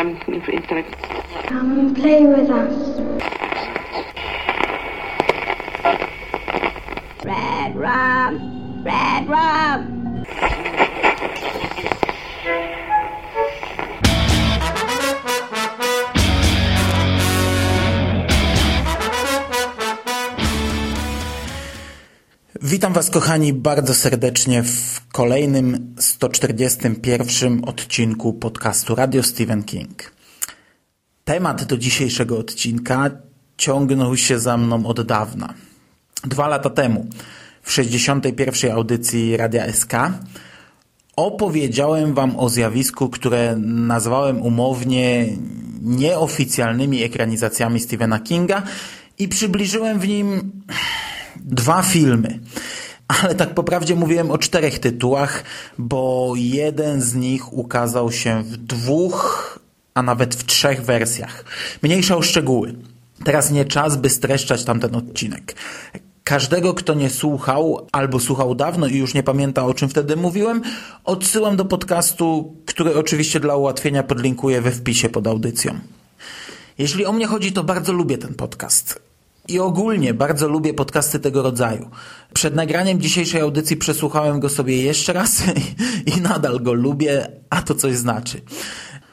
um, intellect. Come and play with us. Red rum, red rum. Witam Was, kochani, bardzo serdecznie w kolejnym 141 odcinku podcastu Radio Stephen King. Temat do dzisiejszego odcinka ciągnął się za mną od dawna. Dwa lata temu, w 61. audycji Radia SK, opowiedziałem Wam o zjawisku, które nazwałem umownie nieoficjalnymi ekranizacjami Stephena Kinga i przybliżyłem w nim dwa filmy. Ale tak po prawdzie mówiłem o czterech tytułach, bo jeden z nich ukazał się w dwóch, a nawet w trzech wersjach. Mniejsza o szczegóły. Teraz nie czas, by streszczać tamten odcinek. Każdego, kto nie słuchał albo słuchał dawno i już nie pamięta o czym wtedy mówiłem, odsyłam do podcastu, który oczywiście dla ułatwienia podlinkuję we wpisie pod audycją. Jeśli o mnie chodzi, to bardzo lubię ten podcast. I ogólnie bardzo lubię podcasty tego rodzaju. Przed nagraniem dzisiejszej audycji przesłuchałem go sobie jeszcze raz i, nadal go lubię, a to coś znaczy.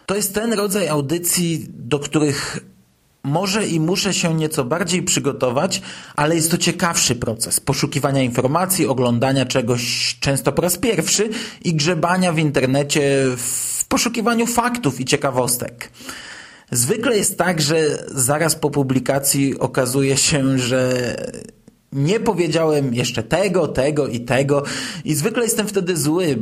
To jest ten rodzaj audycji, do których może i muszę się nieco bardziej przygotować, ale jest to ciekawszy proces poszukiwania informacji, oglądania czegoś często po raz pierwszy i grzebania w internecie w poszukiwaniu faktów i ciekawostek. Zwykle jest tak, że zaraz po publikacji okazuje się, że nie powiedziałem jeszcze tego, tego i tego i zwykle jestem wtedy zły,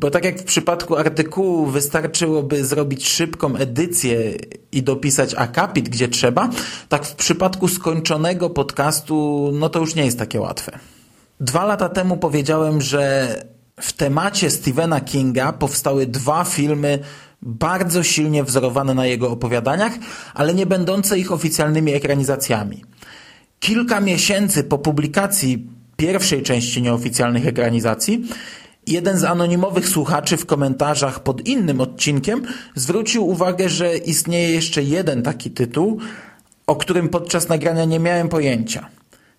bo tak jak w przypadku artykułu wystarczyłoby zrobić szybką edycję i dopisać akapit gdzie trzeba, tak w przypadku skończonego podcastu no to już nie jest takie łatwe. Dwa lata temu powiedziałem, że w temacie Stephena Kinga powstały dwa filmy bardzo silnie wzorowane na jego opowiadaniach, ale nie będące ich oficjalnymi ekranizacjami. Kilka miesięcy po publikacji pierwszej części nieoficjalnych ekranizacji jeden z anonimowych słuchaczy w komentarzach pod innym odcinkiem zwrócił uwagę, że istnieje jeszcze jeden taki tytuł, o którym podczas nagrania nie miałem pojęcia.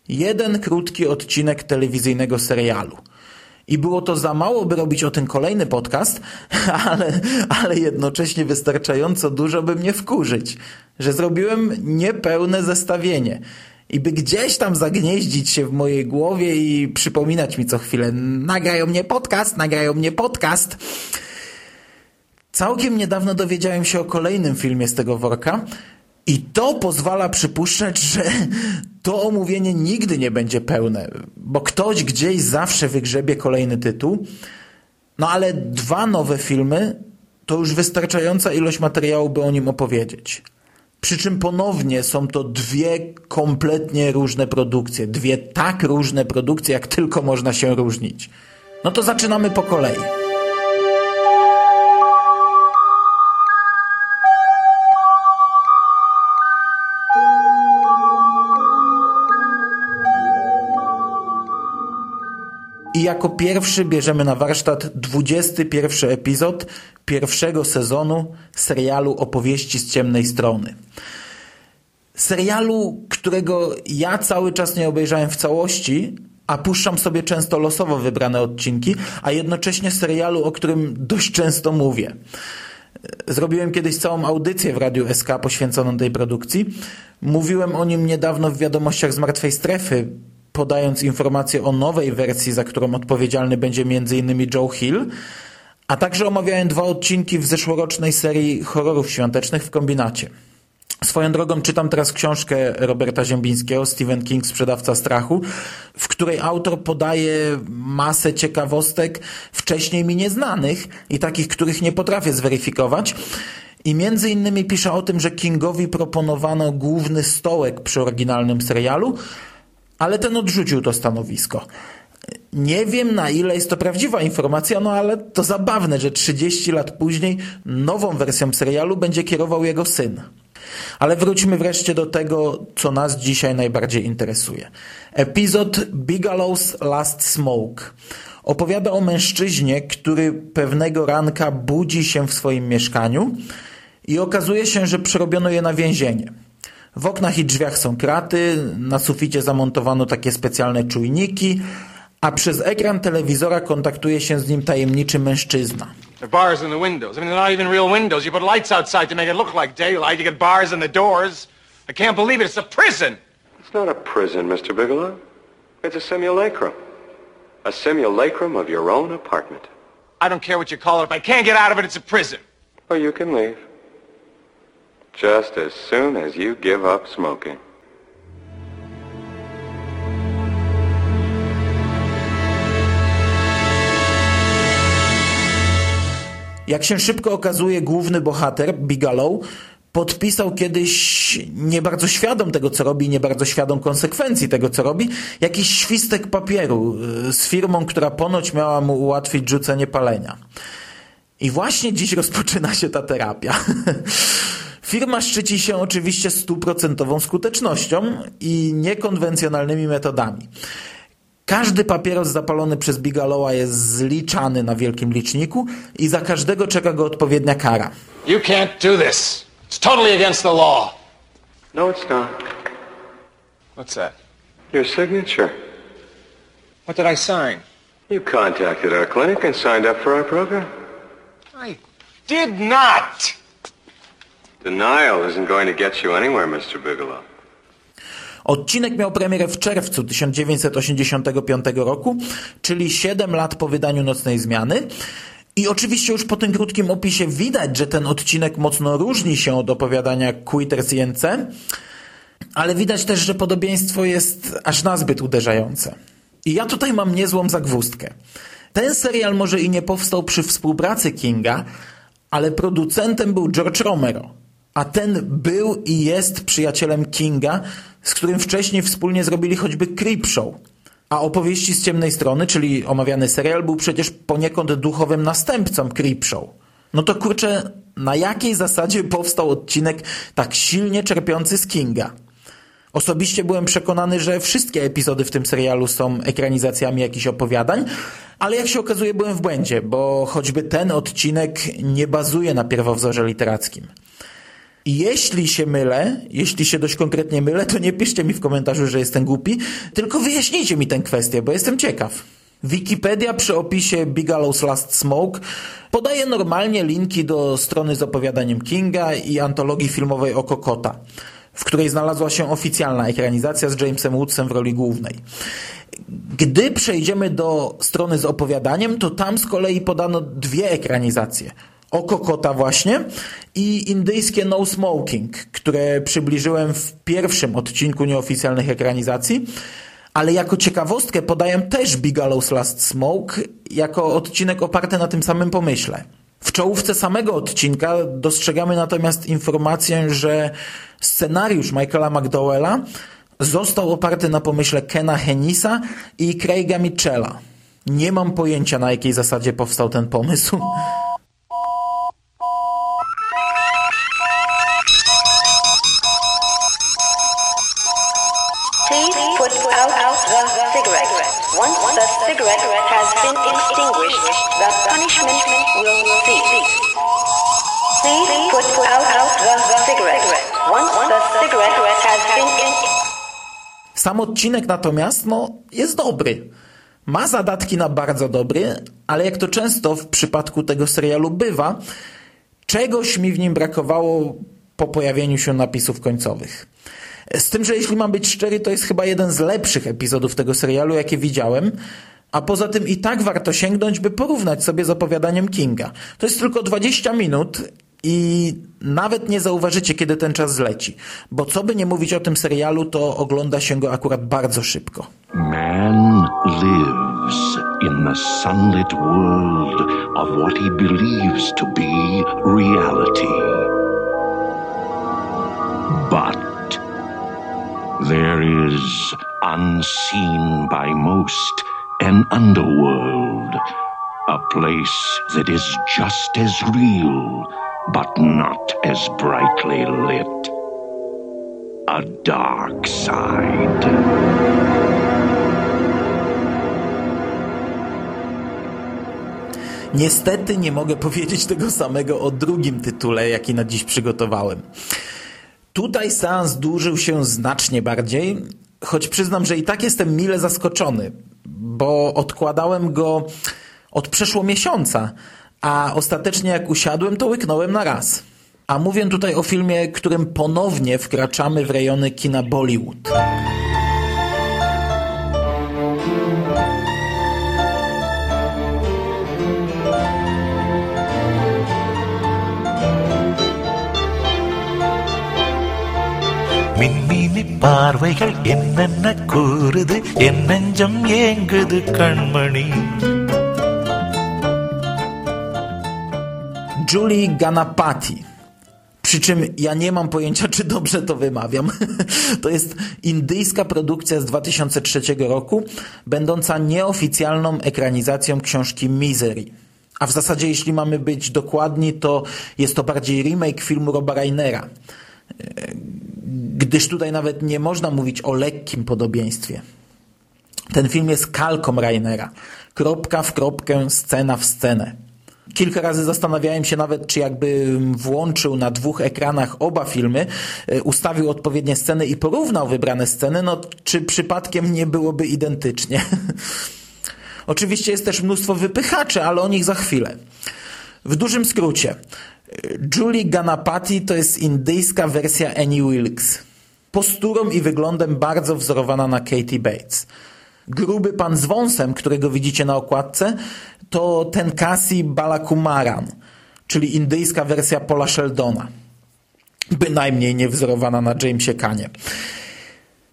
Jeden krótki odcinek telewizyjnego serialu – i było to za mało, by robić o tym kolejny podcast, ale, ale jednocześnie wystarczająco dużo, by mnie wkurzyć, że zrobiłem niepełne zestawienie. I by gdzieś tam zagnieździć się w mojej głowie i przypominać mi co chwilę, nagrają mnie podcast, nagrają mnie podcast. Całkiem niedawno dowiedziałem się o kolejnym filmie z tego worka, i to pozwala przypuszczać, że to omówienie nigdy nie będzie pełne, bo ktoś gdzieś zawsze wygrzebie kolejny tytuł. No ale dwa nowe filmy to już wystarczająca ilość materiału, by o nim opowiedzieć. Przy czym ponownie są to dwie kompletnie różne produkcje. Dwie tak różne produkcje, jak tylko można się różnić. No to zaczynamy po kolei. I jako pierwszy bierzemy na warsztat 21 epizod pierwszego sezonu serialu Opowieści z ciemnej strony. Serialu, którego ja cały czas nie obejrzałem w całości, a puszczam sobie często losowo wybrane odcinki, a jednocześnie serialu, o którym dość często mówię. Zrobiłem kiedyś całą audycję w Radiu SK poświęconą tej produkcji. Mówiłem o nim niedawno w wiadomościach z Martwej Strefy, podając informację o nowej wersji, za którą odpowiedzialny będzie m.in. Joe Hill, a także omawiałem dwa odcinki w zeszłorocznej serii horrorów świątecznych w kombinacie. Swoją drogą czytam teraz książkę Roberta Ziembińskiego, Stephen King, Sprzedawca Strachu, w której autor podaje masę ciekawostek wcześniej mi nieznanych i takich, których nie potrafię zweryfikować. I między innymi pisze o tym, że Kingowi proponowano główny stołek przy oryginalnym serialu, ale ten odrzucił to stanowisko. Nie wiem na ile jest to prawdziwa informacja, no ale to zabawne, że 30 lat później nową wersją serialu będzie kierował jego syn. Ale wróćmy wreszcie do tego, co nas dzisiaj najbardziej interesuje. Epizod Bigelow's Last Smoke opowiada o mężczyźnie, który pewnego ranka budzi się w swoim mieszkaniu i okazuje się, że przerobiono je na więzienie. W oknach i drzwiach są kraty, na suficie zamontowano takie specjalne czujniki, a przez ekran telewizora kontaktuje się z nim tajemniczy mężczyzna. There are bars in the windows. I mean, they're not even real windows. You put lights outside to make it look like daylight. You get bars in the doors. I can't believe it. It's a prison. It's not a prison, Mr. Bigelow. It's a simulacrum. A simulacrum of your own apartment. I don't care what you call it. If I can't get out of it, it's a prison. Or you can leave. Just as soon as you give up smoking. Jak się szybko okazuje, główny bohater, Bigelow, podpisał kiedyś, nie bardzo świadom tego, co robi, nie bardzo świadom konsekwencji tego, co robi, jakiś świstek papieru y, z firmą, która ponoć miała mu ułatwić rzucenie palenia. I właśnie dziś rozpoczyna się ta terapia. Firma szczyci się oczywiście stuprocentową skutecznością i niekonwencjonalnymi metodami. Każdy papieros zapalony przez Bigalowa jest zliczany na wielkim liczniku i za każdego czeka go odpowiednia kara. You can't do this. It's totally against the law. No, it's not. What's that? Your signature. What did I sign? You contacted our clinic and signed up for our program. I did not. Odcinek miał premierę w czerwcu 1985 roku, czyli 7 lat po wydaniu Nocnej Zmiany. I oczywiście już po tym krótkim opisie widać, że ten odcinek mocno różni się od opowiadania Quitters INC, ale widać też, że podobieństwo jest aż nazbyt uderzające. I ja tutaj mam niezłą zagwózdkę. Ten serial może i nie powstał przy współpracy Kinga, ale producentem był George Romero. A ten był i jest przyjacielem Kinga, z którym wcześniej wspólnie zrobili choćby Creepshow. A opowieści z ciemnej strony, czyli omawiany serial, był przecież poniekąd duchowym następcą Creepshow. No to kurczę, na jakiej zasadzie powstał odcinek tak silnie czerpiący z Kinga? Osobiście byłem przekonany, że wszystkie epizody w tym serialu są ekranizacjami jakichś opowiadań, ale jak się okazuje byłem w błędzie, bo choćby ten odcinek nie bazuje na pierwowzorze literackim. I jeśli się mylę, jeśli się dość konkretnie mylę, to nie piszcie mi w komentarzu, że jestem głupi, tylko wyjaśnijcie mi tę kwestię, bo jestem ciekaw. Wikipedia przy opisie Bigelow's Last Smoke podaje normalnie linki do strony z opowiadaniem Kinga i antologii filmowej o Kokota, w której znalazła się oficjalna ekranizacja z Jamesem Woodsem w roli głównej. Gdy przejdziemy do strony z opowiadaniem, to tam z kolei podano dwie ekranizacje – Oko Kota właśnie i indyjskie No Smoking, które przybliżyłem w pierwszym odcinku nieoficjalnych ekranizacji, ale jako ciekawostkę podaję też Bigelow's Last Smoke jako odcinek oparty na tym samym pomyśle. W czołówce samego odcinka dostrzegamy natomiast informację, że scenariusz Michaela McDowella został oparty na pomyśle Kena Henisa i Craiga Mitchella. Nie mam pojęcia na jakiej zasadzie powstał ten pomysł. The punishment will cease. Please put out the cigarette. Once the cigarette has been extinguished. Sam odcinek natomiast no, jest dobry. Ma zadatki na bardzo dobry, ale jak to często w przypadku tego serialu bywa, czegoś mi w nim brakowało po pojawieniu się napisów końcowych. Z tym, że jeśli mam być szczery, to jest chyba jeden z lepszych epizodów tego serialu, jakie widziałem. A poza tym i tak warto sięgnąć, by porównać sobie z opowiadaniem Kinga. To jest tylko 20 minut i nawet nie zauważycie, kiedy ten czas zleci. Bo co by nie mówić o tym serialu, to ogląda się go akurat bardzo szybko. Man lives in the sunlit world of what he believes to be reality. But there is, unseen by most, an underworld. A place that is just as real, but not as brightly lit. A dark side. Niestety nie mogę powiedzieć tego samego o drugim tytule, jaki na dziś przygotowałem. Tutaj seans dłużył się znacznie bardziej, choć przyznam, że i tak jestem mile zaskoczony, bo odkładałem go od przeszło miesiąca, a ostatecznie jak usiadłem, to łyknąłem na raz. A mówię tutaj o filmie, którym ponownie wkraczamy w rejony kina Bollywood. பார்வைகள் என்னென்ன கூறுது என் நெஞ்சம் ஏங்குது கண்மணி Julie Ganapati. Przy czym ja nie mam pojęcia, czy dobrze to wymawiam. To jest indyjska produkcja z 2003 roku, będąca nieoficjalną ekranizacją książki Misery. A w zasadzie, jeśli mamy być dokładni, to jest to bardziej remake filmu Roba Reinera. Gdyż tutaj nawet nie można mówić o lekkim podobieństwie. Ten film jest kalką Reinera. Kropka w kropkę, scena w scenę. Kilka razy zastanawiałem się nawet, czy jakby włączył na dwóch ekranach oba filmy, e, ustawił odpowiednie sceny i porównał wybrane sceny, no czy przypadkiem nie byłoby identycznie. Oczywiście jest też mnóstwo wypychaczy, ale o nich za chwilę. W dużym skrócie, Julie Ganapati to jest indyjska wersja Annie Wilkes. Posturą i wyglądem bardzo wzorowana na Katie Bates. Gruby pan z wąsem, którego widzicie na okładce, to ten Kasi Balakumaran, czyli indyjska wersja Paula Sheldona. Bynajmniej nie wzorowana na Jamesie Kanie.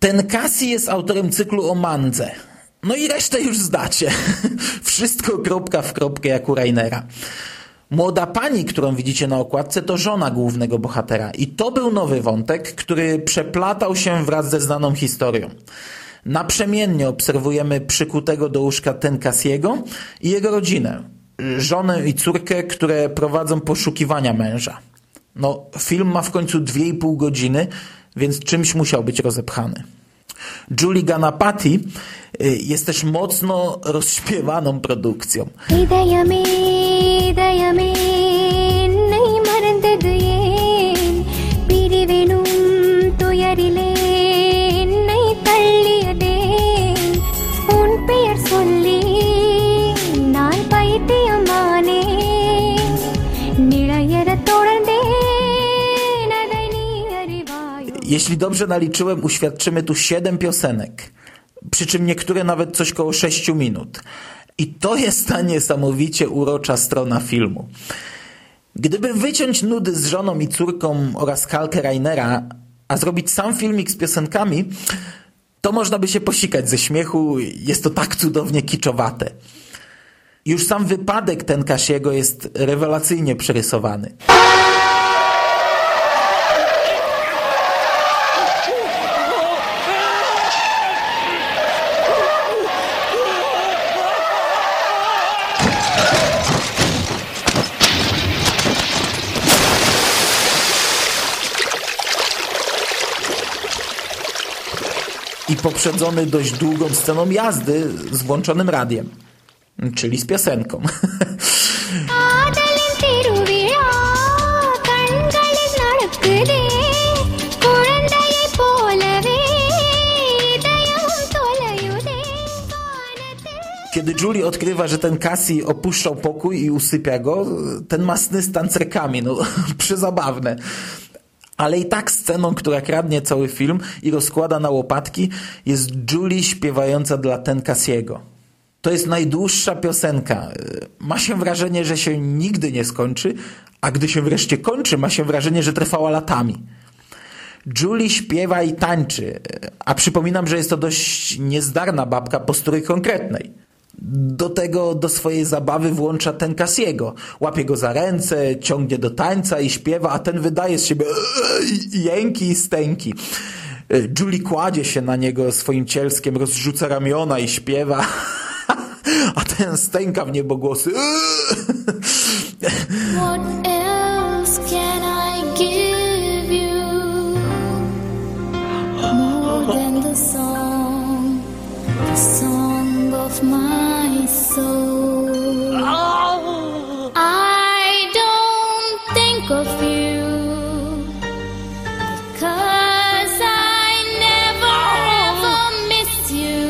Ten Kasi jest autorem cyklu o Mandze. No i resztę już zdacie. Wszystko kropka w kropkę jak u Rainera. Młoda pani, którą widzicie na okładce, to żona głównego bohatera. I to był nowy wątek, który przeplatał się wraz ze znaną historią. Naprzemiennie obserwujemy przykutego do łóżka Tenkasiego i jego rodzinę, żonę i córkę, które prowadzą poszukiwania męża. No, film ma w końcu 2,5 godziny, więc czymś musiał być rozepchany. Julie Ganapati y, jest też mocno rozśpiewaną produkcją. Nie Jeśli dobrze naliczyłem, uświadczymy tu 7 piosenek. Przy czym niektóre nawet coś koło 6 minut. I to jest ta niesamowicie urocza strona filmu. Gdyby wyciąć nudy z żoną i córką oraz kalkę Rainera, a zrobić sam filmik z piosenkami, to można by się posikać ze śmiechu, jest to tak cudownie kiczowate. Już sam wypadek ten Kasiego jest rewelacyjnie przerysowany. i poprzedzony dość długą sceną jazdy z włączonym radiem, czyli z piosenką. Kiedy Julie odkrywa, że ten Cassie opuszczał pokój i usypia go, ten ma sny z tancerkami, no przezabawne. Ale i tak sceną, która kradnie cały film i rozkłada na łopatki, jest Julie śpiewająca dla ten Cassiego. To jest najdłuższa piosenka. Ma się wrażenie, że się nigdy nie skończy, a gdy się wreszcie kończy, ma się wrażenie, że trwała latami. Julie śpiewa i tańczy, a przypominam, że jest to dość niezdarna babka postury konkretnej. Do tego do swojej zabawy włącza ten Cassiego. Łapie go za ręce, ciągnie do tańca i śpiewa, a ten wydaje z siebie jęki i stęki. Julie kładzie się na niego swoim cielskiem, rozrzuca ramiona i śpiewa, a ten stęka w niebogłosy. What my soul. Oh. I don't think of you because I never ever you.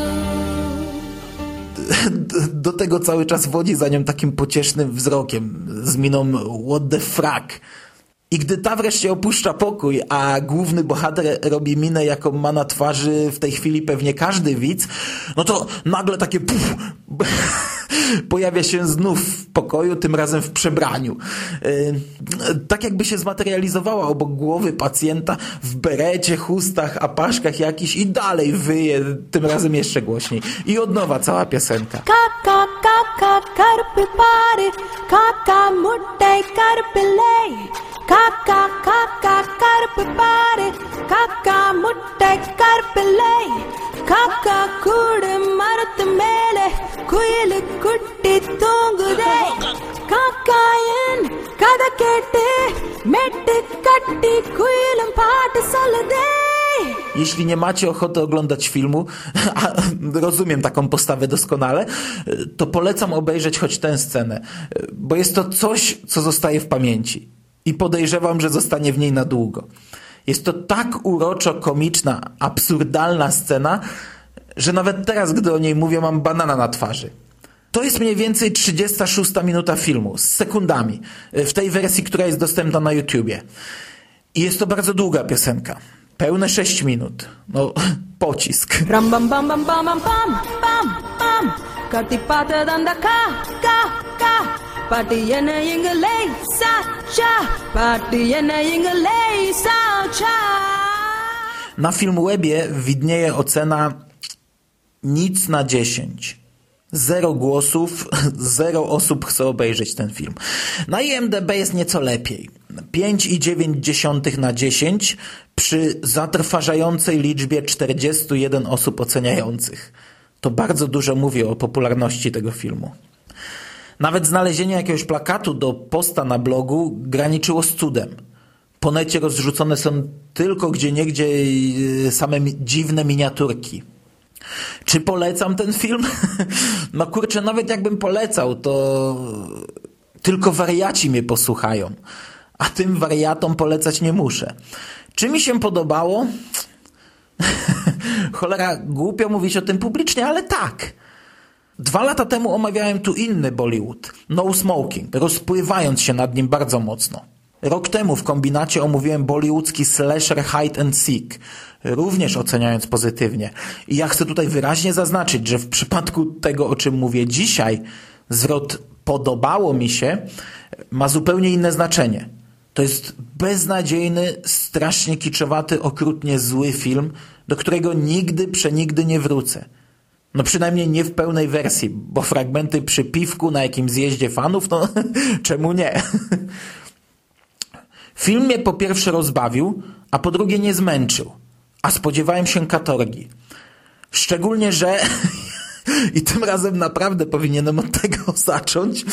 Do tego cały czas wodzi za nią takim pociesznym wzrokiem z miną what the frack. I gdy ta wreszcie opuszcza pokój, a główny bohater robi minę, jaką ma na twarzy w tej chwili pewnie każdy widz, no to nagle takie puf, pojawia się znów w pokoju, tym razem w przebraniu. Y, tak jakby się zmaterializowała obok głowy pacjenta w berecie, chustach, apaszkach jakiś i dalej wyje, tym razem jeszcze głośniej. I od nowa cała piosenka. Kaka, kaka, karpy pary, kaka, muttej, karpy lej. Kaka, kaka, karpy pary, kaka, muttej, karpy lej. காக்கா கூடு மரத்து மேலே குயிலு குட்டி தூங்குதே காக்காயன் கதை கேட்டு மெட்டு கட்டி குயிலும் பாட்டு சொல்லுதே Jeśli nie macie ochoty oglądać filmu, a rozumiem taką postawę doskonale, to polecam obejrzeć choć tę scenę, bo jest to coś, co zostaje w pamięci. I podejrzewam, że zostanie w niej na długo. Jest to tak uroczo komiczna, absurdalna scena, że nawet teraz, gdy o niej mówię, mam banana na twarzy. To jest mniej więcej 36 minuta filmu z sekundami w tej wersji, która jest dostępna na YouTubie. I jest to bardzo długa piosenka. Pełne 6 minut. No, pocisk. Ram bam bam bam bam bam bam bam bam Katipata danda ka ka ka பாட்டு என்ன இங்க லேசா சா பாட்டு என்ன இங்க லேசா சா Na Filmwebie widnieje ocena nic na 10. Zero głosów, zero osób chce obejrzeć ten film. Na IMDB jest nieco lepiej. 5,9 na 10 przy zatrważającej liczbie 41 osób oceniających. To bardzo dużo mówi o popularności tego filmu. Nawet znalezienie jakiegoś plakatu do posta na blogu graniczyło z cudem. Po necie rozrzucone są tylko gdzieniegdzie yy, same dziwne miniaturki. Czy polecam ten film? No kurczę, nawet jakbym polecał, to tylko wariaci mnie posłuchają. A tym wariatom polecać nie muszę. Czy mi się podobało? Cholera, głupio mówić o tym publicznie, ale tak. Dwa lata temu omawiałem tu inny Bollywood, No Smoking, rozpływając się nad nim bardzo mocno. Rok temu w kombinacie omówiłem bollywoodzki slasher Hide and Seek, również oceniając pozytywnie. I ja chcę tutaj wyraźnie zaznaczyć, że w przypadku tego, o czym mówię dzisiaj, zwrot podobało mi się ma zupełnie inne znaczenie. To jest beznadziejny, strasznie kiczowaty, okrutnie zły film, do którego nigdy, przenigdy nie wrócę. No przynajmniej nie w pełnej wersji, bo fragmenty przy piwku na jakimś zjeździe fanów, no czemu nie? Film mnie po pierwsze rozbawił, a po drugie nie zmęczył, a spodziewałem się katorgi. Szczególnie, że i tym razem naprawdę powinienem od tego zacząć.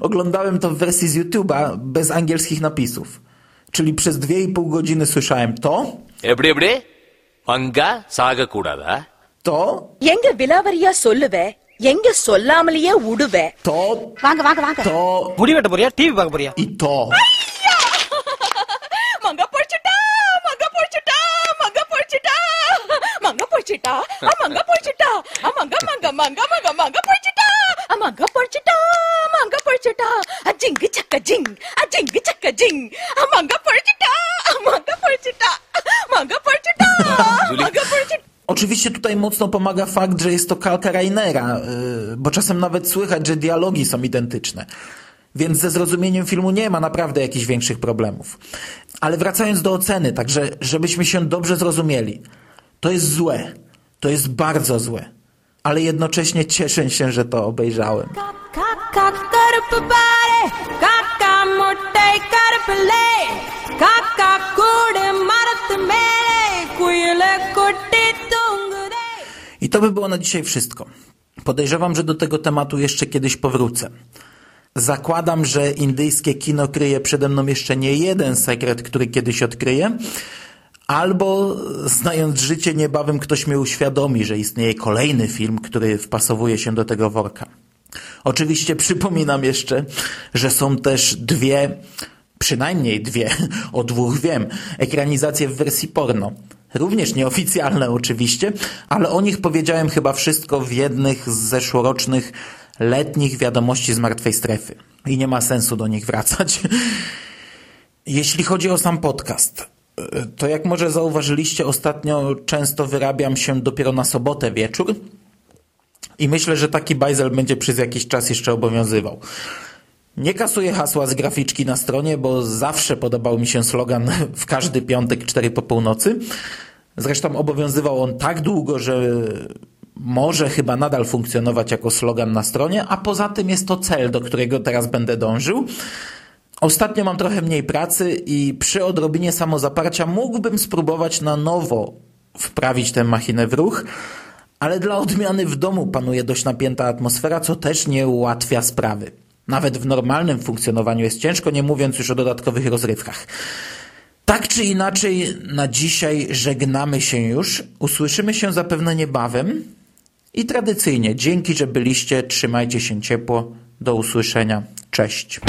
Oglądałem to w wersji z YouTube'a bez angielskich napisów. Czyli przez dwie i pół godziny słyszałem to, எப்படி எப்படி பங்கா சாக to, எங்க விலாவரியா சொல்லுவ எங்க சொல்லாமலேயே உடுவ? to, வாங்க வாங்க வாங்க. to முடி வெட்ட போறியா? டிவி பார்க்க போறியா? to. மங்க பொடிச்சிட்டா மங்க பொடிச்சிட்டா மங்க பொடிச்சிட்டா மங்க பொடிச்சிட்டா மங்க பொடிச்சிட்டா மங்க மங்க மங்க மங்க மங்க பொடிச்சிட்டா மங்க பொடிச்சிட்டா மங்க பொடிச்சிட்டா ஜிங்கு சக்க ஜிங். ஜிங்கு சக்க ஜிங். மங்க Oczywiście tutaj mocno pomaga fakt, że jest to kalka Rainera, yy, bo czasem nawet słychać, że dialogi są identyczne. Więc ze zrozumieniem filmu nie ma naprawdę jakichś większych problemów. Ale wracając do oceny, także żebyśmy się dobrze zrozumieli. To jest złe. To jest bardzo złe. Ale jednocześnie cieszę się, że to obejrzałem. காக்கா கருப்பு பாரு காக்கா முட்டை கருப்பில்லை காக்கா கூடு மரத்து மேலே குயில கொட்டி தூங்குதே I to by było na dzisiaj wszystko. Podejrzewam, że do tego tematu jeszcze kiedyś powrócę. Zakładam, że indyjskie kino kryje przede mną jeszcze nie jeden sekret, który kiedyś odkryję, albo znając życie, niebawem ktoś mnie uświadomi, że istnieje kolejny film, który wpasowuje się do tego worka. Oczywiście przypominam jeszcze, że są też dwie, przynajmniej dwie, o dwóch wiem, ekranizacje w wersji porno. Również nieoficjalne oczywiście, ale o nich powiedziałem chyba wszystko w jednych z zeszłorocznych letnich wiadomości z martwej strefy. I nie ma sensu do nich wracać. Jeśli chodzi o sam podcast, to jak może zauważyliście, ostatnio często wyrabiam się dopiero na sobotę wieczór i myślę, że taki bajzel będzie przez jakiś czas jeszcze obowiązywał. Nie kasuję hasła z graficzki na stronie, bo zawsze podobał mi się slogan w każdy piątek 4 po północy. Zresztą obowiązywał on tak długo, że może chyba nadal funkcjonować jako slogan na stronie, a poza tym jest to cel, do którego teraz będę dążył. Ostatnio mam trochę mniej pracy i przy odrobinie samozaparcia mógłbym spróbować na nowo wprawić tę machinę w ruch, ale dla odmiany w domu panuje dość napięta atmosfera, co też nie ułatwia sprawy. Nawet w normalnym funkcjonowaniu jest ciężko, nie mówiąc już o dodatkowych rozrywkach. Tak czy inaczej, na dzisiaj żegnamy się już. Usłyszymy się zapewne niebawem. I tradycyjnie, dzięki, że byliście, trzymajcie się ciepło. Do usłyszenia. Cześć.